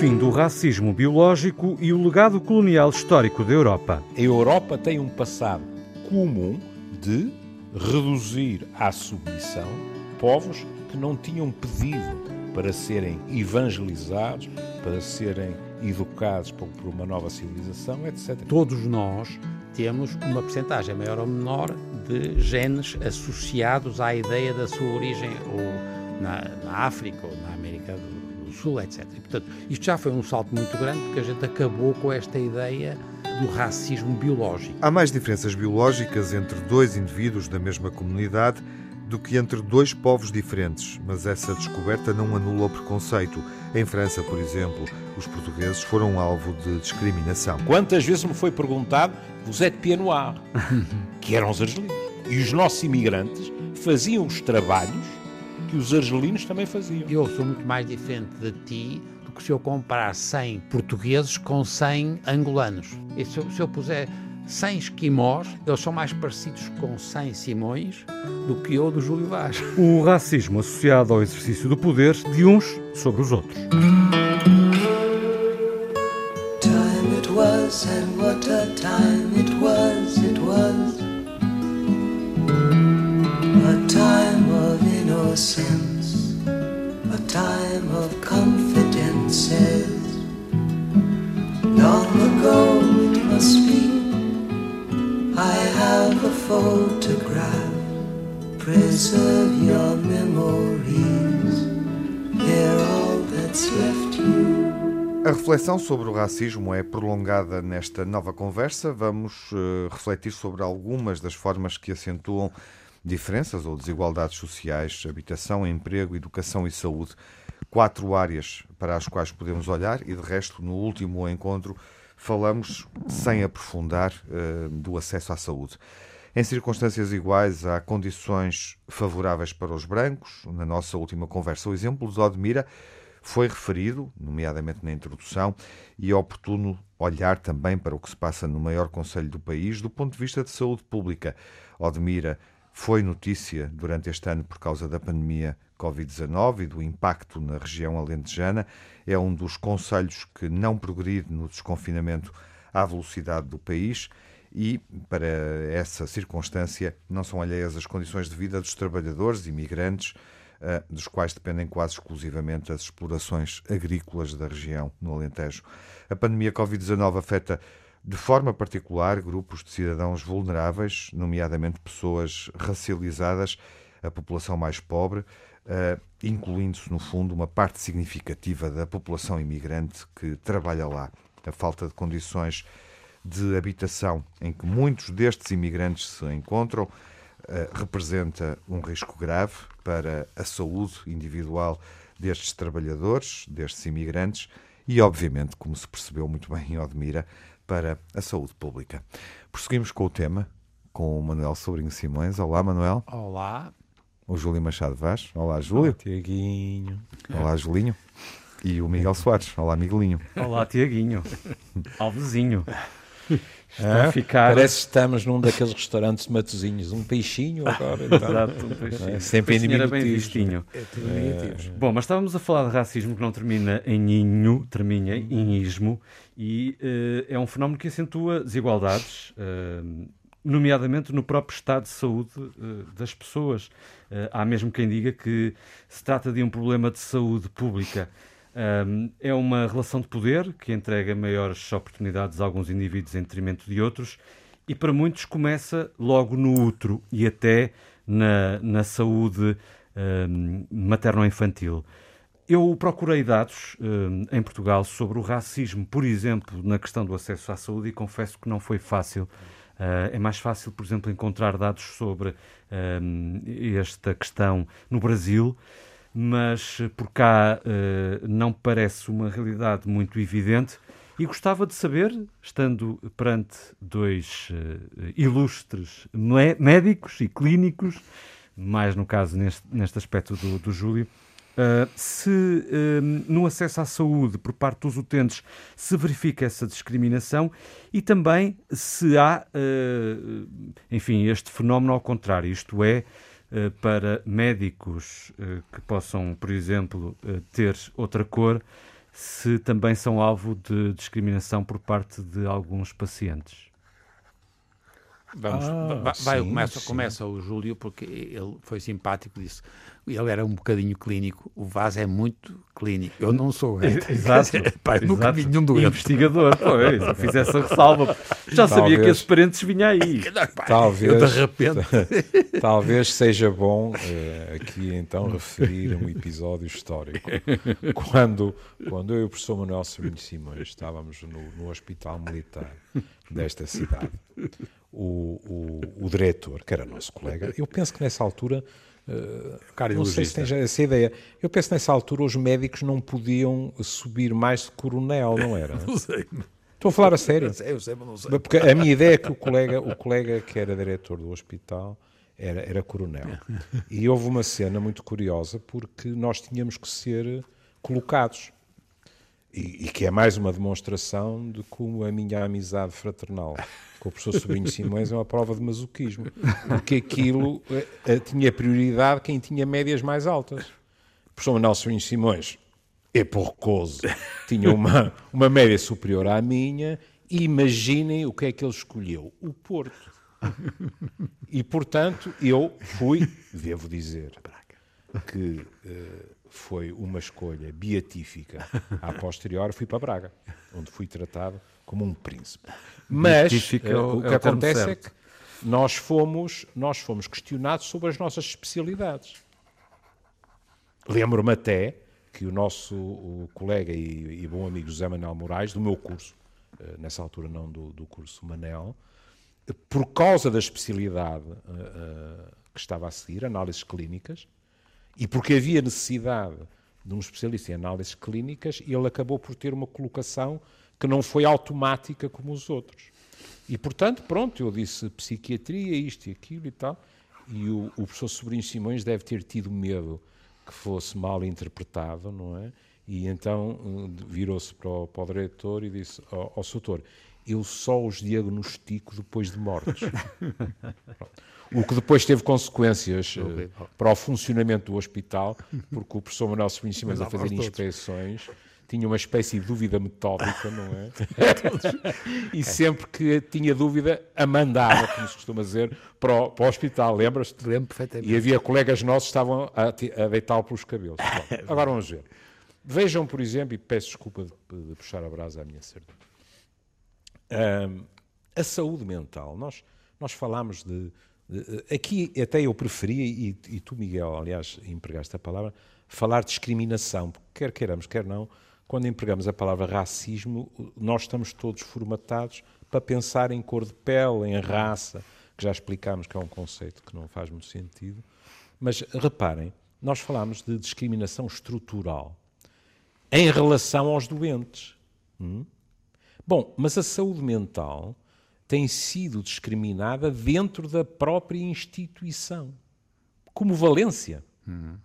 fim do racismo biológico e o legado colonial histórico da Europa. A Europa tem um passado comum de reduzir à submissão povos que não tinham pedido para serem evangelizados, para serem educados por uma nova civilização, etc. Todos nós temos uma percentagem maior ou menor de genes associados à ideia da sua origem ou na, na África ou na América do, do Sul, etc. E, portanto, isto já foi um salto muito grande porque a gente acabou com esta ideia do racismo biológico. Há mais diferenças biológicas entre dois indivíduos da mesma comunidade do que entre dois povos diferentes, mas essa descoberta não anula o preconceito. Em França, por exemplo, os portugueses foram alvo de discriminação. Quantas vezes me foi perguntado, vous êtes pied noir, que eram os argelinos. E os nossos imigrantes faziam os trabalhos que os argelinos também faziam. Eu sou muito mais diferente de ti do que se eu comparar 100 portugueses com 100 angolanos. E se eu, se eu puser 100 esquimós, eles são mais parecidos com 100 Simões do que eu do Júlio Vaz. O racismo associado ao exercício do poder de uns sobre os outros. Time it was and what a time it was, it was innocence, a time of confidences Long ago it must be I have a photograph. Preserve your memories. They're all that's left you. A reflexão sobre o racismo é prolongada nesta nova conversa. Vamos uh, refletir sobre algumas das formas que acentuam diferenças ou desigualdades sociais, habitação, emprego, educação e saúde. Quatro áreas para as quais podemos olhar e, de resto, no último encontro falamos, sem aprofundar, uh, do acesso à saúde. Em circunstâncias iguais, há condições favoráveis para os brancos. Na nossa última conversa, o exemplo de Odmira foi referido, nomeadamente na introdução, e é oportuno olhar também para o que se passa no maior conselho do país do ponto de vista de saúde pública. Odmira foi notícia durante este ano por causa da pandemia Covid-19 e do impacto na região alentejana. É um dos conselhos que não progride no desconfinamento à velocidade do país e, para essa circunstância, não são alheias as condições de vida dos trabalhadores imigrantes, eh, dos quais dependem quase exclusivamente as explorações agrícolas da região, no Alentejo. A pandemia Covid-19 afeta de forma particular grupos de cidadãos vulneráveis, nomeadamente pessoas racializadas, a população mais pobre, uh, incluindo-se, no fundo, uma parte significativa da população imigrante que trabalha lá. A falta de condições de habitação em que muitos destes imigrantes se encontram uh, representa um risco grave para a saúde individual destes trabalhadores, destes imigrantes e, obviamente, como se percebeu muito bem em Odmira, para a saúde pública. Prosseguimos com o tema, com o Manuel Sobrinho Simões. Olá, Manuel. Olá o Júlio Machado Vaz. Olá, Júlio. Olá, Tiaguinho. Olá, Julinho. E o Miguel Soares. Olá, Miguelinho. Olá, Tiaguinho. Alvezinho. Ah, ficar... Parece que estamos num daqueles restaurantes de matozinhos. Um peixinho agora. Então. Exato, um peixinho. É, sempre em era bem vistinho. É, é, Bom, mas estávamos a falar de racismo que não termina em inho, termina em ismo, e uh, é um fenómeno que acentua desigualdades, uh, nomeadamente no próprio estado de saúde uh, das pessoas. Uh, há mesmo quem diga que se trata de um problema de saúde pública. Um, é uma relação de poder que entrega maiores oportunidades a alguns indivíduos em detrimento de outros e para muitos começa logo no útero e até na, na saúde um, materno-infantil. Eu procurei dados um, em Portugal sobre o racismo, por exemplo, na questão do acesso à saúde e confesso que não foi fácil Uh, é mais fácil, por exemplo, encontrar dados sobre um, esta questão no Brasil, mas por cá uh, não parece uma realidade muito evidente. E gostava de saber, estando perante dois uh, ilustres médicos e clínicos, mais no caso neste, neste aspecto do, do Júlio, Uh, se uh, no acesso à saúde por parte dos utentes se verifica essa discriminação e também se há, uh, enfim, este fenómeno ao contrário, isto é, para médicos que possam, por exemplo, ter outra cor, se também são alvo de discriminação por parte de alguns pacientes. Vamos, ah, vai, sim, começa, sim. começa o Júlio, porque ele foi simpático, disse ele era um bocadinho clínico, o Vaz é muito clínico. Eu não sou. Exato. Pá, exato. Nunca vi nenhum doente. Investigador, pois, eu fiz essa ressalva. Já talvez, sabia que esse parentes vinha aí. Talvez, eu de repente. talvez seja bom eh, aqui então referir um episódio histórico. Quando, quando eu e o professor Manuel Sobrinho Simões estávamos no, no hospital militar desta cidade, o, o, o diretor, que era nosso colega, eu penso que nessa altura Uh, não sei se tens essa ideia. Eu penso nessa altura os médicos não podiam subir mais de coronel, não era? não sei. Estou a falar a sério. Eu sei, eu sei, mas não sei. Porque a minha ideia é que o colega, o colega que era diretor do hospital era, era coronel. E houve uma cena muito curiosa porque nós tínhamos que ser colocados. E, e que é mais uma demonstração de como a minha amizade fraternal com o professor Sobrinho Simões é uma prova de masoquismo, porque aquilo uh, tinha prioridade quem tinha médias mais altas. O professor Manuel Sobrinho Simões é porcoso, tinha uma, uma média superior à minha, imaginem o que é que ele escolheu: o Porto. E, portanto, eu fui, devo dizer, que uh, foi uma escolha beatífica. A posterior, fui para Braga, onde fui tratado como um príncipe. Mas uh, o que é acontece é que nós fomos, nós fomos questionados sobre as nossas especialidades. Lembro-me até que o nosso o colega e, e, bom amigo José Manuel Moraes, do meu curso, uh, nessa altura não do, do curso Manel, por causa da especialidade uh, que estava a seguir, análises clínicas, e porque havia necessidade de um especialista em análises clínicas, ele acabou por ter uma colocação que não foi automática como os outros. E, portanto, pronto, eu disse psiquiatria, isto e aquilo e tal, e o, o professor Sobrinho Simões deve ter tido medo que fosse mal interpretado, não é? E então eh, virou-se para, para o diretor e disse ao, ao eu só os diagnostico depois de mortos. o que depois teve consequências uh, para o funcionamento do hospital, porque o professor Manuel Sobrinho Simões a fazer inspeções tinha uma espécie de dúvida metódica, não é? e sempre que tinha dúvida, a mandava, como se costuma dizer, para o, para o hospital, lembras-te? Lembro perfeitamente. E havia colegas nossos que estavam a, a deitá-lo pelos cabelos. Bom, agora vamos ver. Vejam, por exemplo, e peço desculpa de, de puxar a brasa à minha sardinha. Um, a saúde mental. Nós, nós falámos de, de, Aqui até eu preferia, e, e tu, Miguel, aliás, empregaste a palavra, falar de discriminação, porque quer queiramos, quer não, quando empregamos a palavra racismo, nós estamos todos formatados para pensar em cor de pele, em raça, que já explicámos que é um conceito que não faz muito sentido. Mas reparem, nós falamos de discriminação estrutural em relação aos doentes. Hum? Bom, mas a saúde mental tem sido discriminada dentro da própria instituição, como valência. Hum?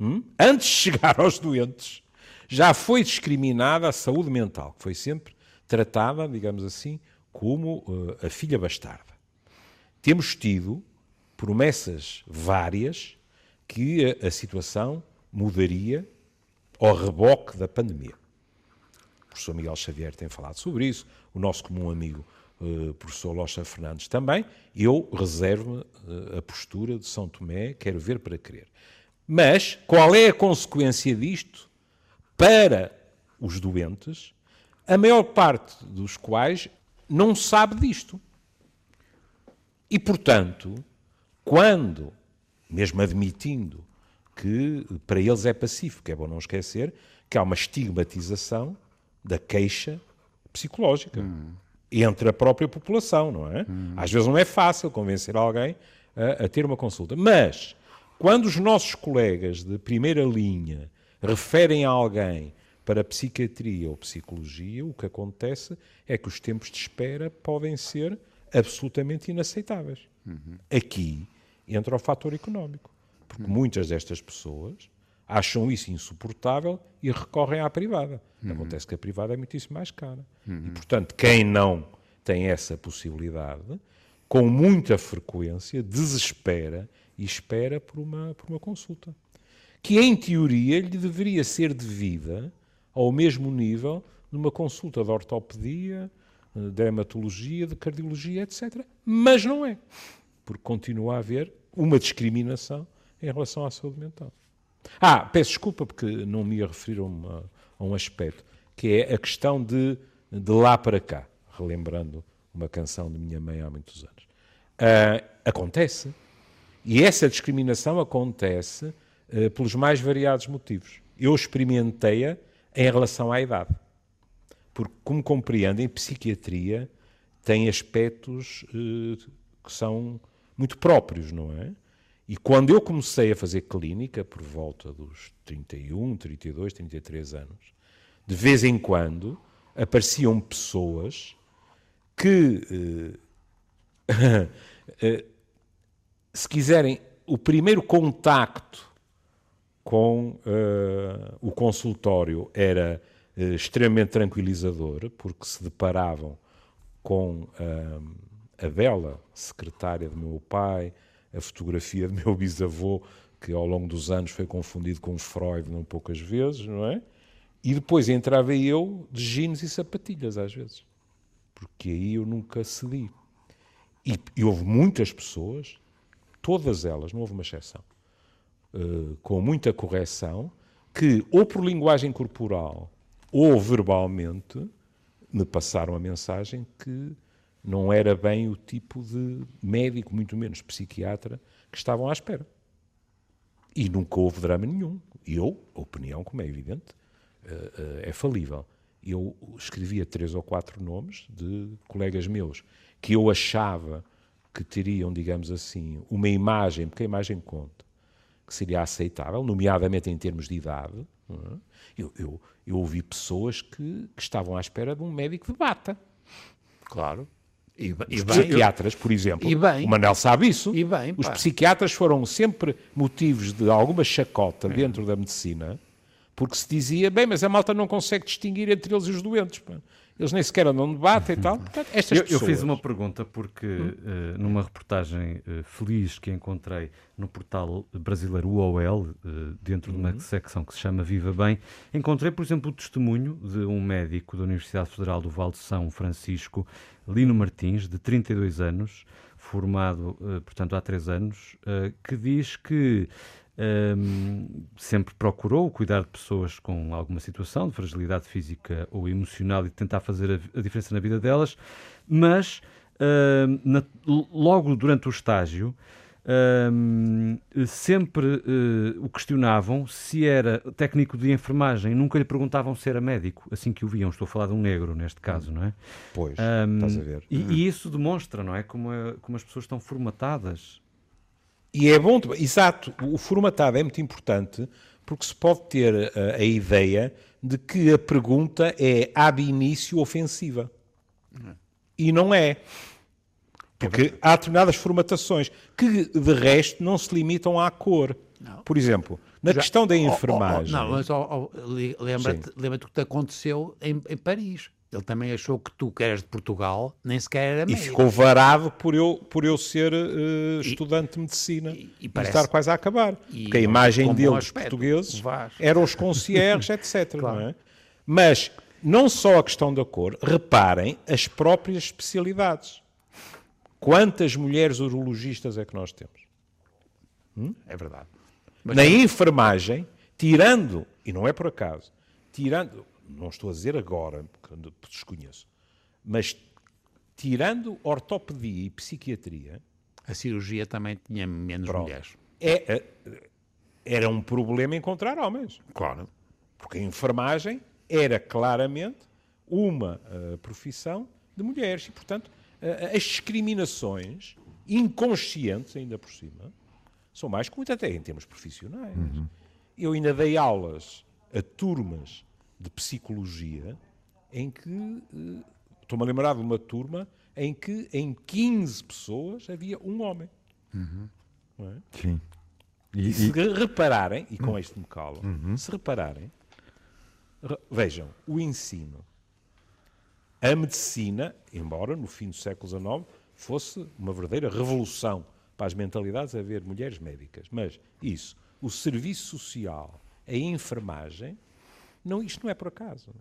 Hum? Antes de chegar aos doentes já foi discriminada a saúde mental, que foi sempre tratada, digamos assim, como uh, a filha bastarda. Temos tido promessas várias que a, a situação mudaria ao reboque da pandemia. O professor Miguel Xavier tem falado sobre isso, o nosso comum amigo uh, professor Locha Fernandes também. Eu reservo-me uh, a postura de São Tomé, quero ver para crer. Mas qual é a consequência disto? para os doentes, a maior parte dos quais não sabe disto. E, portanto, quando, mesmo admitindo que para eles é pacífico, é bom não esquecer que há uma estigmatização da queixa psicológica hum. entre a própria população, não é? Hum. Às vezes não é fácil convencer alguém a, a ter uma consulta. Mas, quando os nossos colegas de primeira linha referem a alguém para psiquiatria ou psicologia, o que acontece é que os tempos de espera podem ser absolutamente inaceitáveis. Uhum. Aqui entra o fator económico, porque uhum. muitas destas pessoas acham isso insuportável e recorrem à privada. Uhum. Acontece que a privada é muitíssimo mais cara. Uhum. E, portanto, quem não tem essa possibilidade, com muita frequência, desespera e espera por uma, por uma consulta que em teoria lhe deveria ser devida ao mesmo nível numa consulta de ortopedia, de dermatologia, de cardiologia, etc. Mas não é, porque continua a haver uma discriminação em relação à saúde mental. Ah, peço desculpa porque não me ia referir a, uma, a um aspecto, que é a questão de, de lá para cá, relembrando uma canção de minha mãe há muitos anos. Uh, acontece. E essa discriminação acontece uh, pelos mais variados motivos. Eu experimentei-a em relação à idade. Porque, como compreendem, psiquiatria tem aspectos uh, que são muito próprios, não é? E quando eu comecei a fazer clínica, por volta dos 31, 32, 33 anos, de vez em quando apareciam pessoas que, eh, eh, se quiserem, o primeiro contacto com uh, o consultório era uh, extremamente tranquilizador, porque se deparavam com uh, a bela secretária do meu pai, a fotografia do meu bisavô, que ao longo dos anos foi confundido com Freud não poucas vezes, não é? E depois entrava eu de jeans e sapatilhas às vezes, porque aí eu nunca cedi. E, e houve muitas pessoas, todas elas, não houve uma exceção, uh, com muita correção, que ou por linguagem corporal ou verbalmente me passaram a mensagem que não era bem o tipo de médico, muito menos psiquiatra, que estavam à espera. E nunca houve drama nenhum. Eu, a opinião, como é evidente, eh, eh, é falível. Eu escrevia três ou quatro nomes de colegas meus que eu achava que teriam, digamos assim, uma imagem, porque a imagem conta, que seria aceitável, nomeadamente em termos de idade. É? Eu, eu, eu ouvi pessoas que, que estavam à espera de um médico de bata. Claro. E, os psiquiatras, por exemplo, bem, o Manel sabe isso. Bem, os psiquiatras foram sempre motivos de alguma chacota é. dentro da medicina, porque se dizia, bem, mas a malta não consegue distinguir entre eles e os doentes. Pá. Eles nem sequer andam de debate e tal. Portanto, estas eu, pessoas... eu fiz uma pergunta porque, hum? uh, numa reportagem uh, feliz que encontrei no portal brasileiro UOL, uh, dentro de uma uhum. secção que se chama Viva Bem, encontrei, por exemplo, o testemunho de um médico da Universidade Federal do Val de São Francisco, Lino Martins, de 32 anos, formado, portanto, há três anos, que diz que um, sempre procurou cuidar de pessoas com alguma situação de fragilidade física ou emocional e tentar fazer a, a diferença na vida delas, mas uh, na, logo durante o estágio uh, sempre uh, o questionavam se era técnico de enfermagem, nunca lhe perguntavam se era médico, assim que o viam. Estou a falar de um negro neste caso, não é? Pois, um, estás a ver. E, e, isso demonstra, não é? Como, é, como as pessoas estão formatadas e é bom, exato, o formatado é muito importante porque se pode ter a, eh, a ideia de que a pergunta é ab início ofensiva. E não é. Porque há determinadas formatações que, de resto, não se limitam à cor. Não. Por exemplo, na Já, questão da enfermagem. Oh, oh, oh, não, mas oh, oh lembra-te lembra o que aconteceu em, em Paris. Ele também achou que tu, que eras de Portugal, nem sequer era médico. E ficou varado por eu, por eu ser uh, estudante de medicina e, e, parece, estar quase a acabar. E, porque a imagem deles, portugueses, eram os concierges, etc. Claro. Não é? Mas não só a questão da cor, reparem as próprias especialidades. Quantas mulheres urologistas é que nós temos? Hum? É verdade. Mas Na enfermagem, tirando, e não é por acaso, tirando, não estou a dizer agora, porque desconheço, mas tirando ortopedia e psiquiatria. A cirurgia também tinha menos pronto, mulheres. É, é, era um problema encontrar homens. Claro. Porque a enfermagem era claramente uma uh, profissão de mulheres. E, portanto, uh, as discriminações inconscientes, ainda por cima, são mais comuns até em termos profissionais. Uhum. Eu ainda dei aulas a turmas de psicologia em que, eh, estou-me a lembrar de uma turma em que em 15 pessoas havia um homem. Uhum. É? Sim. E, e, se e... repararem, e com este me calo, uhum. se repararem, re, vejam, o ensino, a medicina, embora no fim do século XIX fosse uma verdadeira revolução para as mentalidades haver mulheres médicas, mas isso, o serviço social, a enfermagem, Não, isto não é por acaso.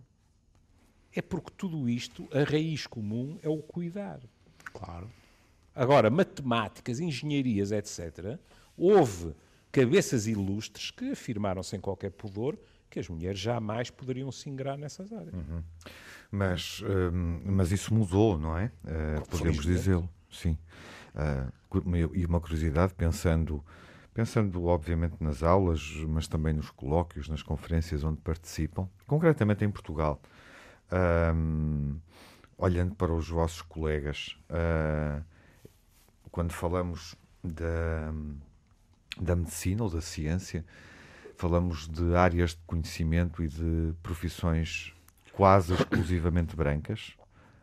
É porque tudo isto, a raiz comum é o cuidar. Claro. Agora, matemáticas, engenharias, etc., houve cabeças ilustres que afirmaram sem qualquer pudor que as mulheres jamais poderiam se ingrar nessas áreas. Uhum. Mas, hum, mas isso mudou, não é? Uh, podemos dizê-lo, sim. Uh, e uma curiosidade, pensando, pensando obviamente nas aulas, mas também nos colóquios, nas conferências onde participam, concretamente em Portugal, uh, olhando para os vossos colegas, uh, quando falamos da, da medicina ou da ciência, falamos de áreas de conhecimento e de profissões quase exclusivamente brancas.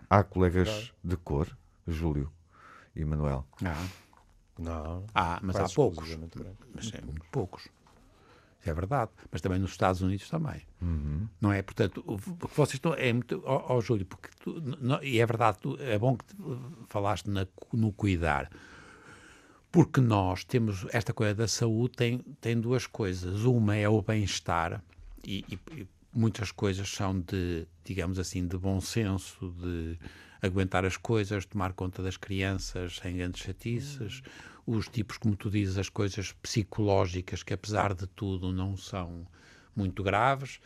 Há colegas de cor, Júlio e Manuel. Não. Não. Ah, mas há poucos. Mas é muito poucos. É verdade. Mas também nos Estados Unidos também. Uhum. Não é? Portanto, vocês estão. É muito. Ó, oh, Júlio, porque tu, não, e é verdade, tu, é bom que falaste na, no cuidar. Porque nós temos esta coisa da saúde tem, tem duas coisas. Uma é o bem-estar e, e, muitas coisas são de, digamos assim, de bom senso, de aguentar as coisas, tomar conta das crianças sem grandes chatices, os tipos, como tu dizes, as coisas psicológicas que apesar de tudo não são muito graves.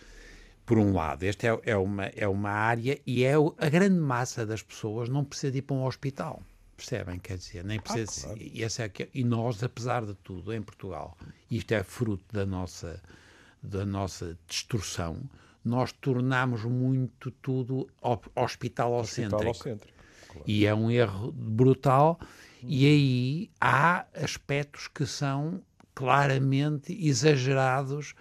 Por um lado, esta é, é, uma, é uma área e é a grande massa das pessoas não precisa ir para um hospital. Percebem? Quer dizer, nem precisa. Ah, claro. e, essa é que, e nós, apesar de tudo, em Portugal, isto é fruto da nossa, da nossa distorção, nós tornamos muito tudo hospital claro. E é um erro brutal. E aí há aspectos que são claramente exagerados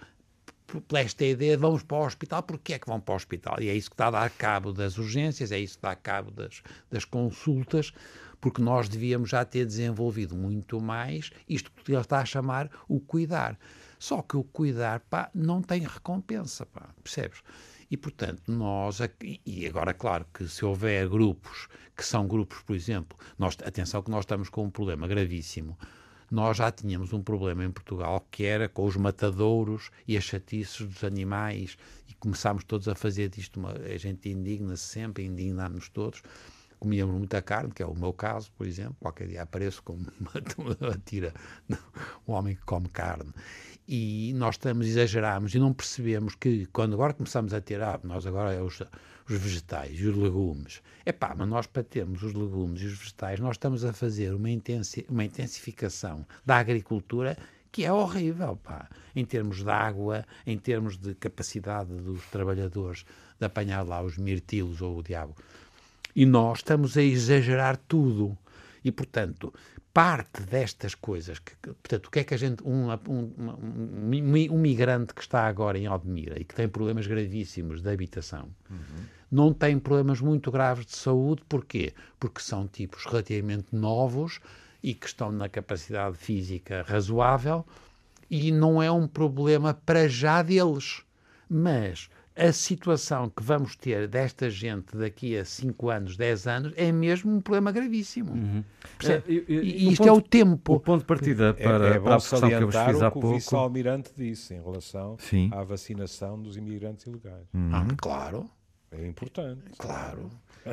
por esta ideia de vamos para o hospital, porque é que vão para o hospital? E é isso que está a dar cabo das urgências, é isso que dá cabo das, das consultas, porque nós devíamos já ter desenvolvido muito mais isto que ele está a chamar o cuidar. Só que o cuidar, pá, não tem recompensa, pá, percebes? E, portanto, nós, e agora, claro, que se houver grupos, que são grupos, por exemplo, nós, atenção que nós estamos com um problema gravíssimo, nós já tínhamos um problema em Portugal que era com os matadouros e as chatices dos animais e começámos todos a fazer disto, uma, a gente indigna-se sempre, indignámos-nos todos, comíamos muita carne, que é o meu caso, por exemplo, qualquer dia apareço como uma tira, um homem que come carne. E nós estamos, exageramos e não percebemos que quando agora começamos a ter, ah, nós agora é os, os vegetais e os legumes. É pá, mas nós para termos os legumes e os vegetais, nós estamos a fazer uma, intensi uma intensificação da agricultura que é horrível, pá, em termos de água, em termos de capacidade dos trabalhadores de apanhar lá os mirtilos ou o diabo. E nós estamos a exagerar tudo. E, portanto, parte destas coisas, que, portanto, o que é que a gente, um, um, um, um, migrante que está agora em Odmira e que tem problemas gravíssimos de habitação, uhum. não tem problemas muito graves de saúde, porquê? Porque são tipos relativamente novos e que estão na capacidade física razoável e não é um problema para já deles. Mas a situação que vamos ter desta gente daqui a 5 anos, 10 anos, é mesmo um problema gravíssimo. Uhum. É, e, e, isto ponto, é o tempo. O ponto de partida para, é, é para a questão que eu vos fiz há pouco. o vice-almirante disse em relação Sim. à vacinação dos imigrantes ilegais. Uhum. Ah, claro. É importante. Claro.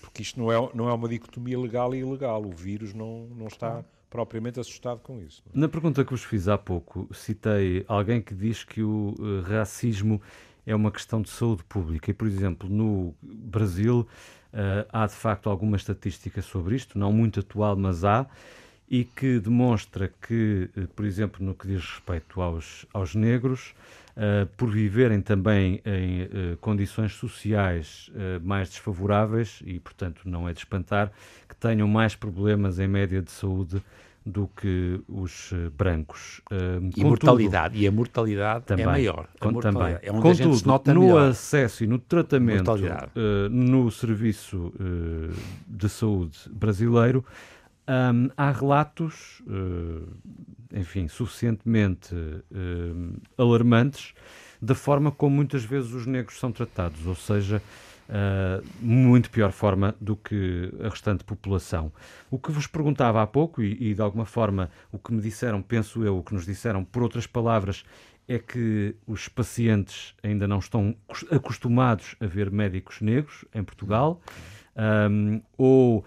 Porque isto não é, não é uma dicotomia legal e ilegal. O vírus não, não está propriamente assustado com isso. É? Na pergunta que vos fiz há pouco, citei alguém que diz que o uh, racismo é uma questão de saúde pública. E, por exemplo, no Brasil uh, há de facto alguma estatística sobre isto, não muito atual, mas há, e que demonstra que, uh, por exemplo, no que diz respeito aos, aos negros, uh, por viverem também em condições sociais mais desfavoráveis, e portanto não é de espantar, que tenham mais problemas em média de saúde do que os eh, brancos. Uh, e, mortalidade, e a mortalidade é também, é maior. Também. É Contudo, no melhor. acesso e no tratamento uh, no serviço uh, de saúde brasileiro, um, há relatos, enfim, suficientemente alarmantes da forma como muitas vezes os negros são tratados, ou seja, Uh, muito pior forma do que a restante população. O que vos perguntava há pouco, e, e, de alguma forma o que me disseram, penso eu, o que nos disseram, por outras palavras, é que os pacientes ainda não estão acostumados a ver médicos negros em Portugal, um, ou Uh,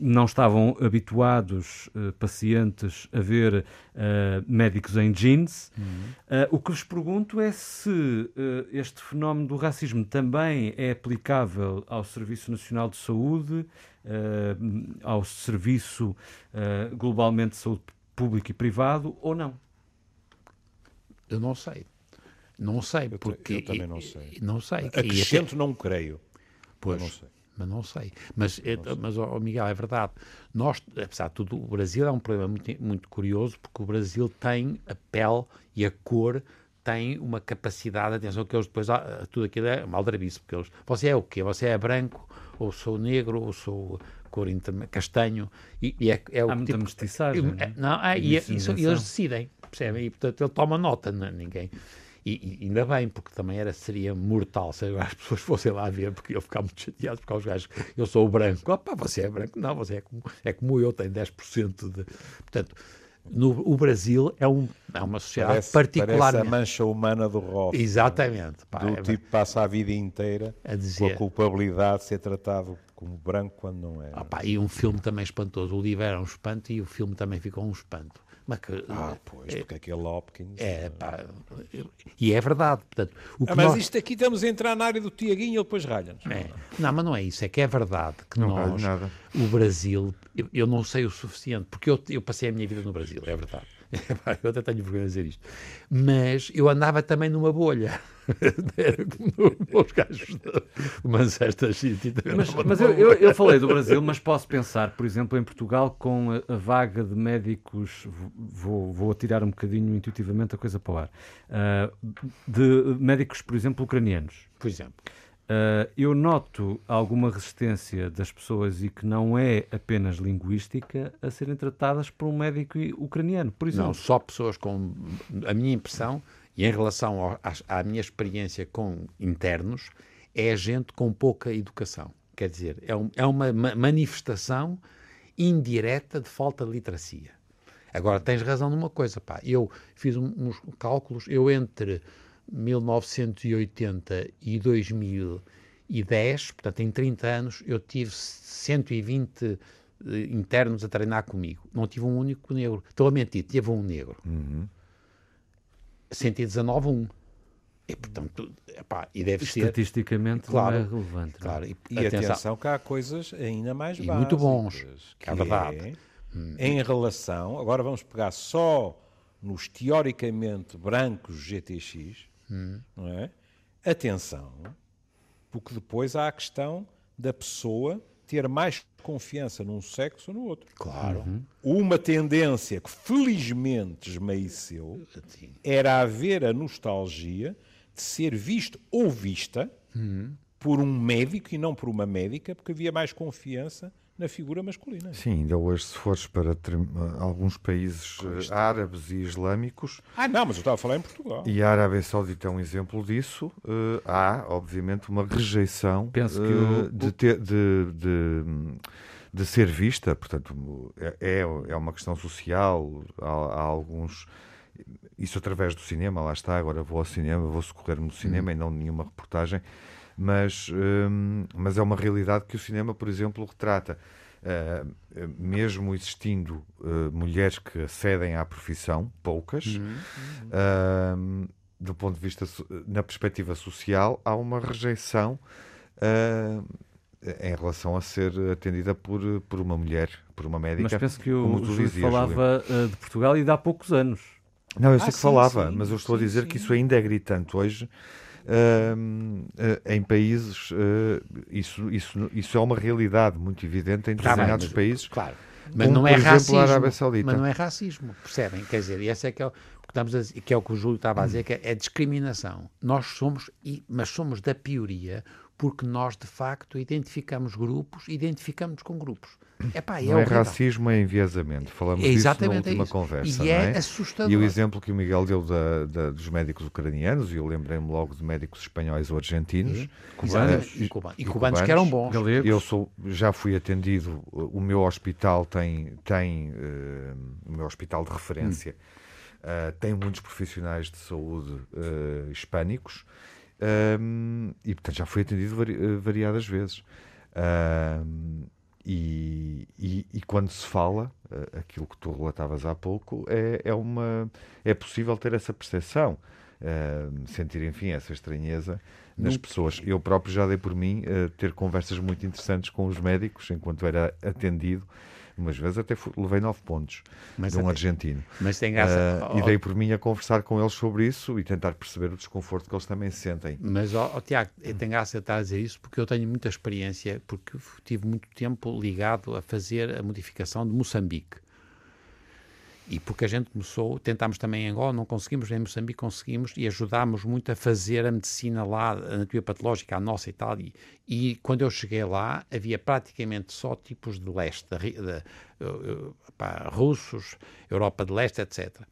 não estavam habituados uh, pacientes a ver uh, médicos em jeans. Uhum. o que vos pergunto é se este fenómeno do racismo também é aplicável ao Serviço Nacional de Saúde, ao Serviço globalmente de Saúde Público e Privado ou não. Eu não sei. Não sei, porque... Eu também não sei. Não sei. Acrescento, não creio. Pois. não sei mas não sei. Mas, é, mas oh, Miguel, é verdade. Nós, apesar de tudo, o Brasil é um problema muito, muito curioso, porque o Brasil tem a pele e a cor tem uma capacidade, atenção que eles depois, ah, tudo aquilo é maldrabice, porque eles, você é o quê? Você é branco, ou sou negro, ou sou cor castanho, e, e é, é o Há muita tipo, mestiçagem. É, não, é, e, e eles decidem, percebem? E, portanto, ele toma nota, não, é? ninguém... E, e, ainda bem, porque também era, seria mortal se as pessoas fossem lá ver, porque eu ficava muito chateado porque os gajos, eu sou o branco, opa, você é branco, não, você é como, é como eu, tem 10% de. Portanto, no, o Brasil é, um, é uma sociedade parece, particular. Parece a mancha humana do Roth. Exatamente. Pá, do é, tipo passa a vida inteira a dizer, com a culpabilidade de ser tratado como branco quando não é. Opa, e um filme também espantoso. O livro era um espanto e o filme também ficou um espanto. Mas que, ah, pois, é, porque aquele Hopkins. É, pá, e é verdade. Portanto, o que ah, mas nós... isto aqui estamos a entrar na área do Tiaguinho e ele depois ralha-nos. É. Não, mas não é isso. É que é verdade que não nós, o Brasil, eu, eu, não sei o suficiente, porque eu, eu passei a minha vida no Brasil, é verdade. eu até tenho vergonha de dizer isto. Mas eu andava também numa bolha. Era como os gajos do Manchester City. Mas, mas eu, eu, eu, falei do Brasil, mas posso pensar, por exemplo, em Portugal, com a, a vaga de médicos, vou, vou atirar um bocadinho intuitivamente a coisa para o ar, uh, de médicos, por exemplo, ucranianos. Por exemplo. Uh, eu noto alguma resistência das pessoas e que não é apenas linguística a serem tratadas por um médico ucraniano, por exemplo. Não, só pessoas com. A minha impressão, e em relação ao, à, à minha experiência com internos, é gente com pouca educação. Quer dizer, é, um, é uma manifestação indireta de falta de literacia. Agora, tens razão numa coisa, pá. Eu fiz uns cálculos, eu entre 1980 e 2010, portanto, em 30 anos, eu tive 120 eh, internos a treinar comigo. Não tive um único negro. Estou a mentir, tive um negro. Uhum. 119, um. E, portanto, epá, e deve Estatisticamente ser... claro, não é relevante. É? Claro, e, e atenção, atenção que há coisas ainda mais básicas. muito bons, que é verdade. É, hum. Em relação, agora vamos pegar só nos teoricamente brancos GTX, hum. não é? Atenção, porque depois há a questão da pessoa ter mais confiança num sexo ou no outro. Claro. Uhum. Uma tendência que felizmente esmaeceu era haver a nostalgia de ser visto ou vista uhum. por um médico e não por uma médica, porque havia mais confiança na figura masculina. Sim, ainda hoje, se fores para alguns países uh, árabes e islâmicos. Ah, não, mas eu estava a falar em Portugal. E a Arábia Saudita é um exemplo disso. Uh, há, obviamente, uma rejeição Penso que o, de, ter, de, de, de, ser vista. Portanto, é, é, é uma questão social. Há, há, alguns. Isso através do cinema, lá está. Agora vou ao cinema, vou socorrer-me no cinema hum. e não nenhuma reportagem mas, um, mas é uma realidade que o cinema, por exemplo, retrata. Uh, mesmo existindo uh, mulheres que acedem à profissão, poucas, uhum, uhum. Uh, do ponto de vista, na perspectiva social, há uma rejeição em relação a ser atendida por, por uma mulher, por uma médica. Mas penso que o Júlio falava de Portugal e de há poucos anos. Não, eu sei ah, que sim, falava, sim, mas eu estou sim, a dizer que isso ainda é gritante hoje em países, uh, isso, isso, isso é uma realidade muito evidente em determinados tá países. Claro. Mas como, não é exemplo, racismo. Mas não é racismo, percebem? Quer dizer, esse é que é o, estamos a, que é o que o Júlio estava a dizer, que é, é discriminação. Nós somos, mas somos da pioria porque nós, de facto, identificamos grupos, identificamos com grupos. Epá, é não é, racismo, é enviesamento. Falamos é disso na última é conversa. E é, é, assustador. E o exemplo que o Miguel deu da, da, dos médicos ucranianos, e eu lembrei-me logo de médicos espanhóis ou argentinos. Cubanos. Uh, e, cubanos. e, cubanos, que eram bons. Eu sou, já fui atendido, o meu hospital tem, tem uh, o meu hospital de referência. Hum uh, tem muitos profissionais de saúde uh, hispânicos um, e, portanto, já foi atendido vari, variadas vezes. Um, e, e, e, quando se fala, aquilo que tu relatavas há pouco, é, é, uma, é possível ter essa percepção, sentir, enfim, essa estranheza nas pessoas. Eu próprio já dei por mim ter conversas muito interessantes com os médicos enquanto era atendido Umas vezes até fui, levei nove pontos mas de um até, argentino. Mas tem graça. Uh, e dei por mim a conversar com eles sobre isso e tentar perceber o desconforto que eles também sentem. Mas, ó Tiago, tem graça estar a dizer isso porque eu tenho muita experiência, porque tive muito tempo ligado a fazer a modificação de Moçambique. E porque a gente começou, tentámos também em Angola, não conseguimos, em Moçambique conseguimos e ajudámos muito a fazer a medicina lá, a anatomia patológica, a nossa e tal. E, e quando eu cheguei lá, havia praticamente só tipos de leste, de, de, de, pá, russos, Europa de leste, etc.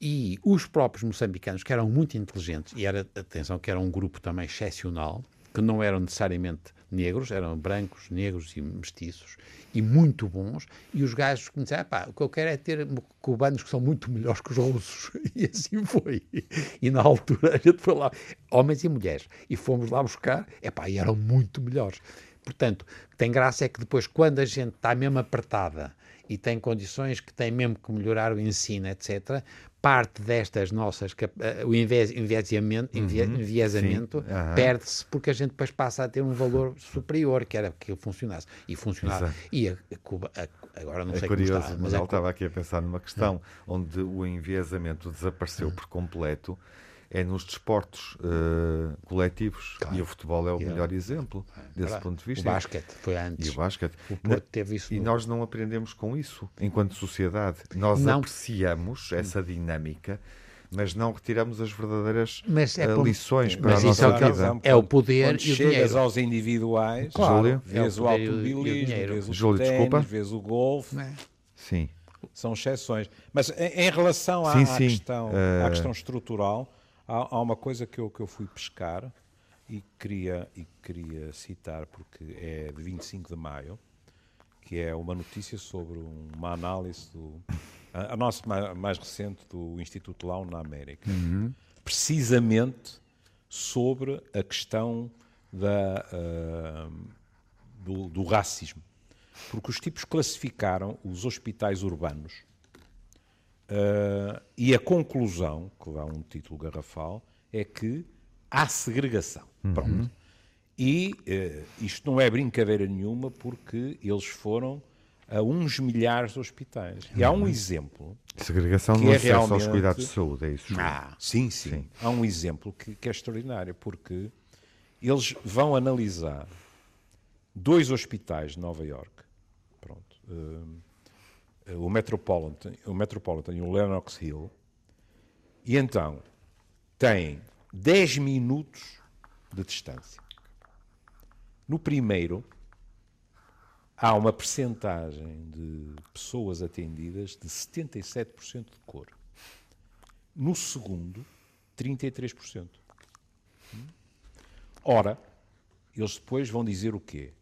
E os próprios moçambicanos, que eram muito inteligentes, e era, atenção, que era um grupo também excepcional, que não eram necessariamente negros, eram brancos, negros e mestiços, e muito bons, e os gajos disseram, pá, o que eu quero é ter cubanos que são muito melhores que os russos, e assim foi. E na altura a gente foi lá, homens e mulheres, e fomos lá buscar, epá, e eram muito melhores. Portanto, tem graça é que depois, quando a gente está mesmo apertada e tem condições que tem mesmo que melhorar o ensino, etc., parte destas nossas, uh, o enviesamento, uhum, enviesamento uhum. perde-se porque a gente depois passa a ter um valor superior, que era que funcionasse. E funcionava. Exato. E a, Cuba, a, agora não é sei curioso, está. Mas ele estava aqui a pensar numa questão onde o enviesamento desapareceu por completo é nos desportos uh, coletivos. Claro. E o futebol é o melhor exemplo é, desse ponto de vista. O basquete foi antes. E o basquete. O Porto teve isso. E no... nós não aprendemos com isso enquanto sociedade. Nós não. apreciamos essa dinâmica mas não retiramos as verdadeiras é uh, lições para mas a nossa é vida. É o poder Quando e o chegas dinheiro. aos individuais, claro. vês é o, o automobilismo, vês o Júlio, ténis, desculpa. vês o golfe. É. Sim. São exceções. Mas em, em relação à, sim, sim. À, questão, uh... à questão estrutural, há, há, uma coisa que eu, que eu fui pescar e queria, e queria citar porque é de 25 de maio, que é uma notícia sobre uma análise do a, a nossa mais, mais, recente do Instituto Lau na América, uhum. precisamente sobre a questão da, uh, do, do racismo. Porque os tipos classificaram os hospitais urbanos Uh, e a conclusão, que dá um título garrafal, é que há segregação. Uhum. Pronto. E uh, isto não é brincadeira nenhuma, porque eles foram a uns milhares de hospitais. E há um uhum. exemplo. Segregação no é acesso realmente... aos cuidados de saúde, é isso? Ah, sim, sim, sim, Há um exemplo que, que, é extraordinário, porque eles vão analisar dois hospitais de Nova York. Pronto. Uh, o Metropolitan, o Metropolitan e o Lenox Hill, e então tem 10 minutos de distância. No primeiro, há uma percentagem de pessoas atendidas de 77% de cor. No segundo, 33%. Ora, eles depois vão dizer o quê?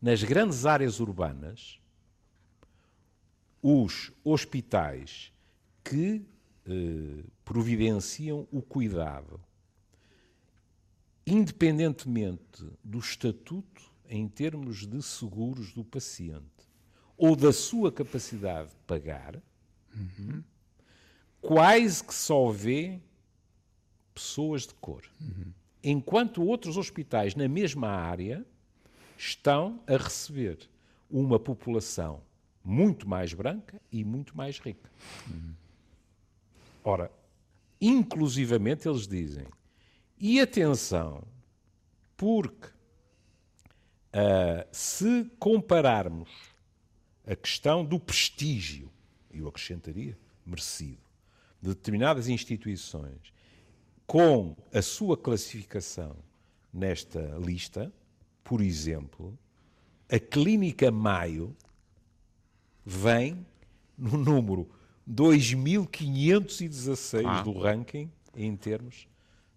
Nas grandes áreas urbanas, os hospitais que eh, providenciam o cuidado, independentemente do estatuto em termos de seguros do paciente ou da sua capacidade de pagar, uhum. quase que só vê pessoas de cor. Uhum. Enquanto outros hospitais na mesma área estão a receber uma população muito mais branca e muito mais rica. Ora, inclusivamente eles dizem, e atenção, porque uh, se compararmos a questão do prestígio, eu acrescentaria, merecido, de determinadas instituições com a sua classificação nesta lista, por exemplo, a Clínica Maio vem no número 2516 ah. do ranking em termos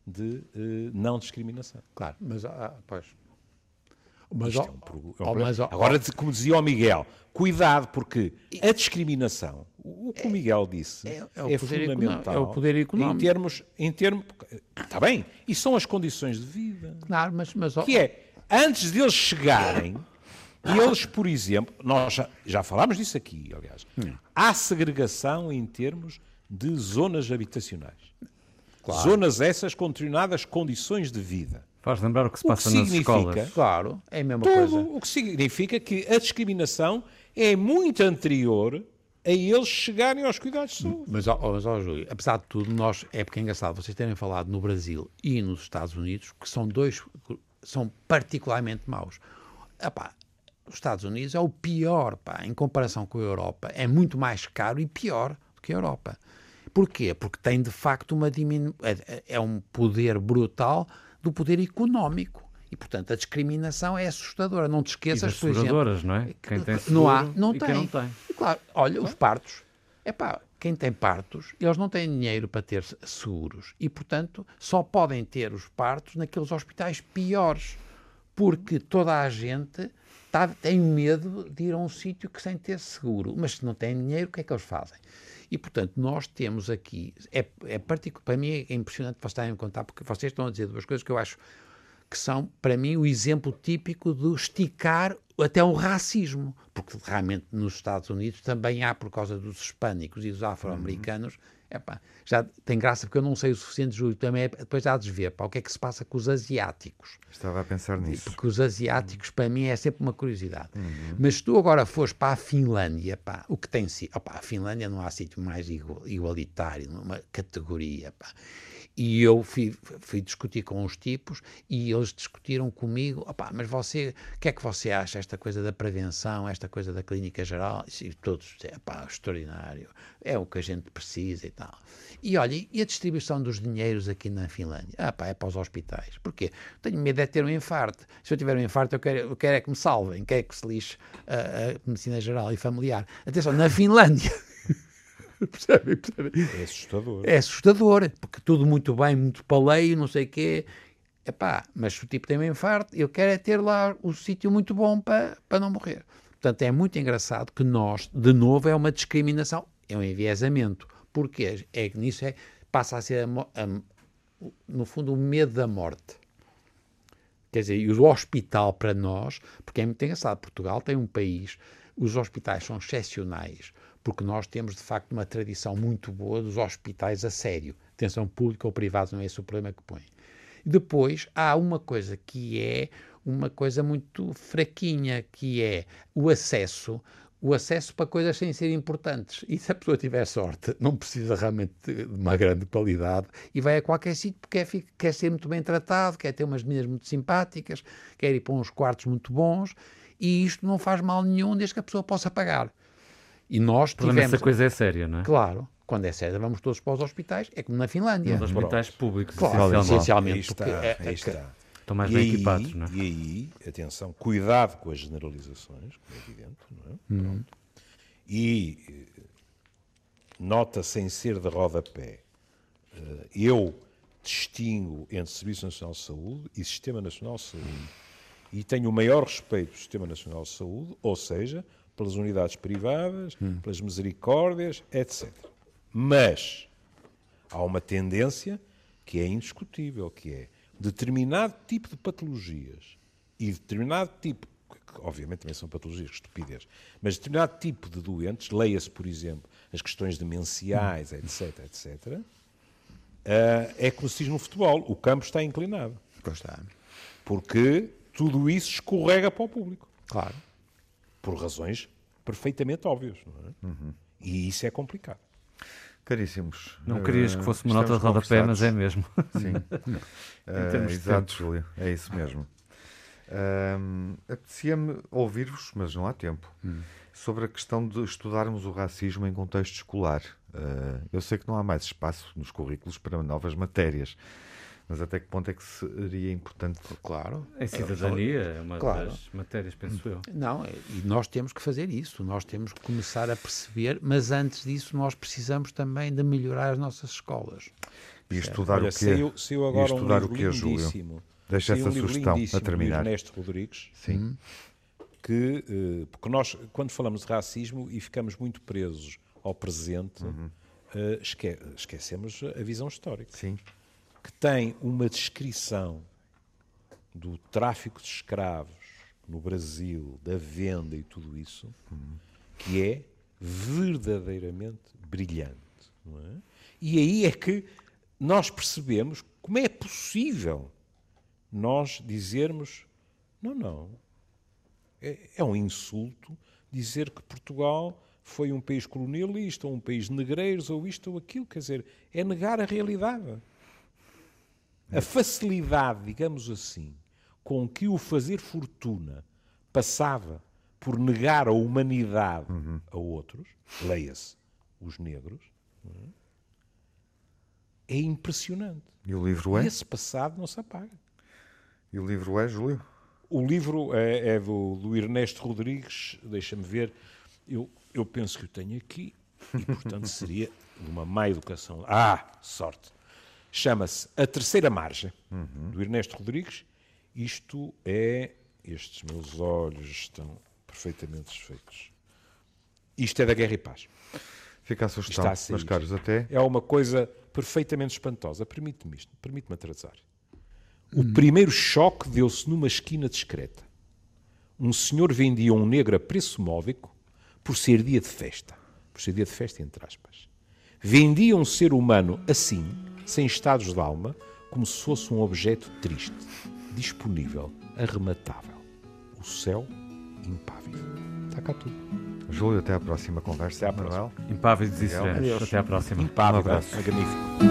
de uh, não discriminação. Claro, mas ah, pois. Mas, Isto ó, é um é um problema. Agora, como dizia o Miguel, cuidado, porque a discriminação, o que o Miguel disse, é- é, é fundamental. é o poder económico. Em termos. Em termos está bem, e são as condições de vida. Claro, mas, mas ó, Que é, antes deles chegarem, eles, por exemplo, nós já, já falámos disso aqui, aliás, Hum. há segregação em termos de zonas habitacionais. Claro. Zonas essas com determinadas condições de vida. Faz lembrar o que se O que passa nas escolas. claro, é a mesma coisa. o que significa que a discriminação é muito anterior a eles chegarem aos cuidados de saúde. Mas, ó, mas ó, Júlio, apesar de tudo, nós, é porque é engraçado vocês terem falado no Brasil e nos Estados Unidos, que são dois, são particularmente maus. Epá, os Estados Unidos é o pior, pá, em comparação com a Europa. É muito mais caro e pior do que a Europa. Porquê? Porque tem, de facto, uma diminu... é, é um poder brutal do poder económico. E, portanto, a discriminação é assustadora. Não te E esqueças, por exemplo... seguradoras, não é? Quem tem não há, não e tem. não tem. Claro, olha, os partos. É pá, quem tem partos, eles não têm dinheiro para ter seguros e, portanto, só podem ter os partos naqueles hospitais piores, porque toda a gente tá, tem medo de ir a um sítio que sem ter seguro, mas se não têm dinheiro, o que é que eles fazem? E, portanto, nós temos aqui, é, é particular, para mim é impressionante vocês estarem a contar, porque vocês estão a dizer duas coisas que eu acho que são, para mim, o exemplo típico do esticar até o racismo. Porque realmente nos Estados Unidos também há, por causa dos hispânicos e dos afro-americanos, epá, já tem graça porque eu não sei o suficiente, Júlio, também é, depois há de ver pá, o que é que se passa com os asiáticos. Estava a pensar nisso. Porque os asiáticos, para mim, é sempre uma curiosidade. Mas se tu agora fores para a Finlândia, pá, o que tem sido. Opá, a Finlândia não há sítio mais igu- igualitário, numa categoria. Pá. E eu fui, fui discutir com os tipos e eles discutiram comigo: opá, mas você, o que é que você acha? Esta coisa da prevenção, esta coisa da clínica geral? E todos disseram: pá, extraordinário, é o que a gente precisa e tal. E olha, e a distribuição dos dinheiros aqui na Finlândia? Ah, pá, é para os hospitais. Porquê? Tenho medo é de ter um infarto. Se eu tiver um infarto, eu quero, eu quero é que me salvem, quero é que se lixe a, a medicina geral e familiar. Atenção, na Finlândia. Percebem? É assustador. É assustador, porque tudo muito bem, muito paleio, não sei o quê. Epá, mas se o tipo tem um infarto, eu quero é ter lá o sítio muito bom para, para não morrer. Portanto, é muito engraçado que nós, de novo, é uma discriminação, é um enviesamento. Porque é que nisso é, passa a ser, a a- no fundo, o medo da morte. Quer dizer, e o hospital para nós, porque é muito engraçado, Portugal tem um país, os hospitais são excepcionais, porque nós temos de facto uma tradição muito boa dos hospitais a sério. Atenção pública ou privada não é esse o problema que põe. Depois há uma coisa que é uma coisa muito fraquinha, que é o acesso, o acesso para coisas sem ser importantes. E se a pessoa tiver sorte, não precisa realmente de uma grande qualidade e vai a qualquer sítio porque quer ser muito bem tratado, quer ter umas meninas muito simpáticas, quer ir para uns quartos muito bons e isto não faz mal nenhum desde que a pessoa possa pagar. E nós tivemos... a coisa é séria, não é? Claro, quando é sério, vamos todos para os hospitais, é como na Finlândia. Nos hospitais públicos, Claro, essencialmente. Aí está, é- aí é- está. Estão mais e bem aí, equipados, não é? E aí, atenção, cuidado com as generalizações, como é evidente, não é? Pronto. E eh, nota sem ser de rodapé, eh, eu distingo entre Serviço Nacional de Saúde e Sistema Nacional de Saúde. E tenho o maior respeito pelo Sistema Nacional de Saúde, ou seja, pelas unidades privadas, pelas misericórdias, etc. Mas há uma tendência que é indiscutível, que é determinado tipo de patologias e determinado tipo, que obviamente também são patologias, estupidez, mas determinado tipo de doentes, leia-se, por exemplo, as questões demenciais, etc., etc., ah, é como se diz no futebol, o campo está inclinado, está. porque tudo isso escorrega para o público, Claro. Por razões perfeitamente óbvias, não é? E isso é complicado. Caríssimos. Não querias que fosse uma nota de rodapé, mas é mesmo. Sim. Termos de exato. Júlio. É isso mesmo. Ahm, Apetecia-me ouvir-vos, mas não há tempo, Hum. sobre a questão de estudarmos o racismo em contexto escolar. Ah, eu sei que não há mais espaço nos currículos para novas matérias, mas até que ponto é que seria importante? Claro. Em cidadania, é uma Claro. das matérias, penso eu. Não, é- e nós temos que fazer isso, nós temos que começar a perceber, mas antes disso nós precisamos também de melhorar as nossas escolas. E estudar Olha, o quê? saiu, saiu E agora um estudar livro o quê, Júlio? lindíssimo Deixa essa um sugestão a terminar. do Ernesto Rodrigues, Sim. que, eh, porque nós, quando falamos de racismo e ficamos muito presos ao presente, eh, esque- esquecemos a visão histórica, Sim. Que tem uma descrição do tráfico de escravos no Brasil, da venda e tudo isso, que é verdadeiramente brilhante. é? E aí é que nós percebemos como é possível nós dizermos: não, não, é, é um insulto dizer que Portugal foi um país colonialista, ou um país negreiros, ou isto ou aquilo. Quer dizer, é negar a realidade. A facilidade, digamos assim, com que o fazer fortuna passava por negar a humanidade a outros, leia-se os negros, é? impressionante. E o livro é? Esse passado não se apaga. E o livro é, Júlio? O livro é, é do, do Ernesto Rodrigues, deixa-me ver, eu, eu penso que o tenho aqui, e portanto seria uma má educação. Ah, sorte! Chama-se A Terceira Margem, do Ernesto Rodrigues. Isto é. Estes meus olhos estão perfeitamente desfeitos. Isto é da Guerra e Paz. Fica a sugestão, Está a sair. meus caros, até. É uma coisa perfeitamente espantosa. Permite-me isto, permite-me atrasar. O primeiro choque deu-se numa esquina discreta. Um senhor vendia um negro a preço módico por ser dia de festa. Por ser dia de festa, entre aspas. Vendia um ser humano assim, sem estados de alma, como se fosse um objeto triste, disponível, arrematável. O céu impávido. Está cá tudo. Júlio, até à próxima conversa. Até à próxima. Manuel. Impávidos e. Até à próxima. Impávido, Um abraço. magnífico.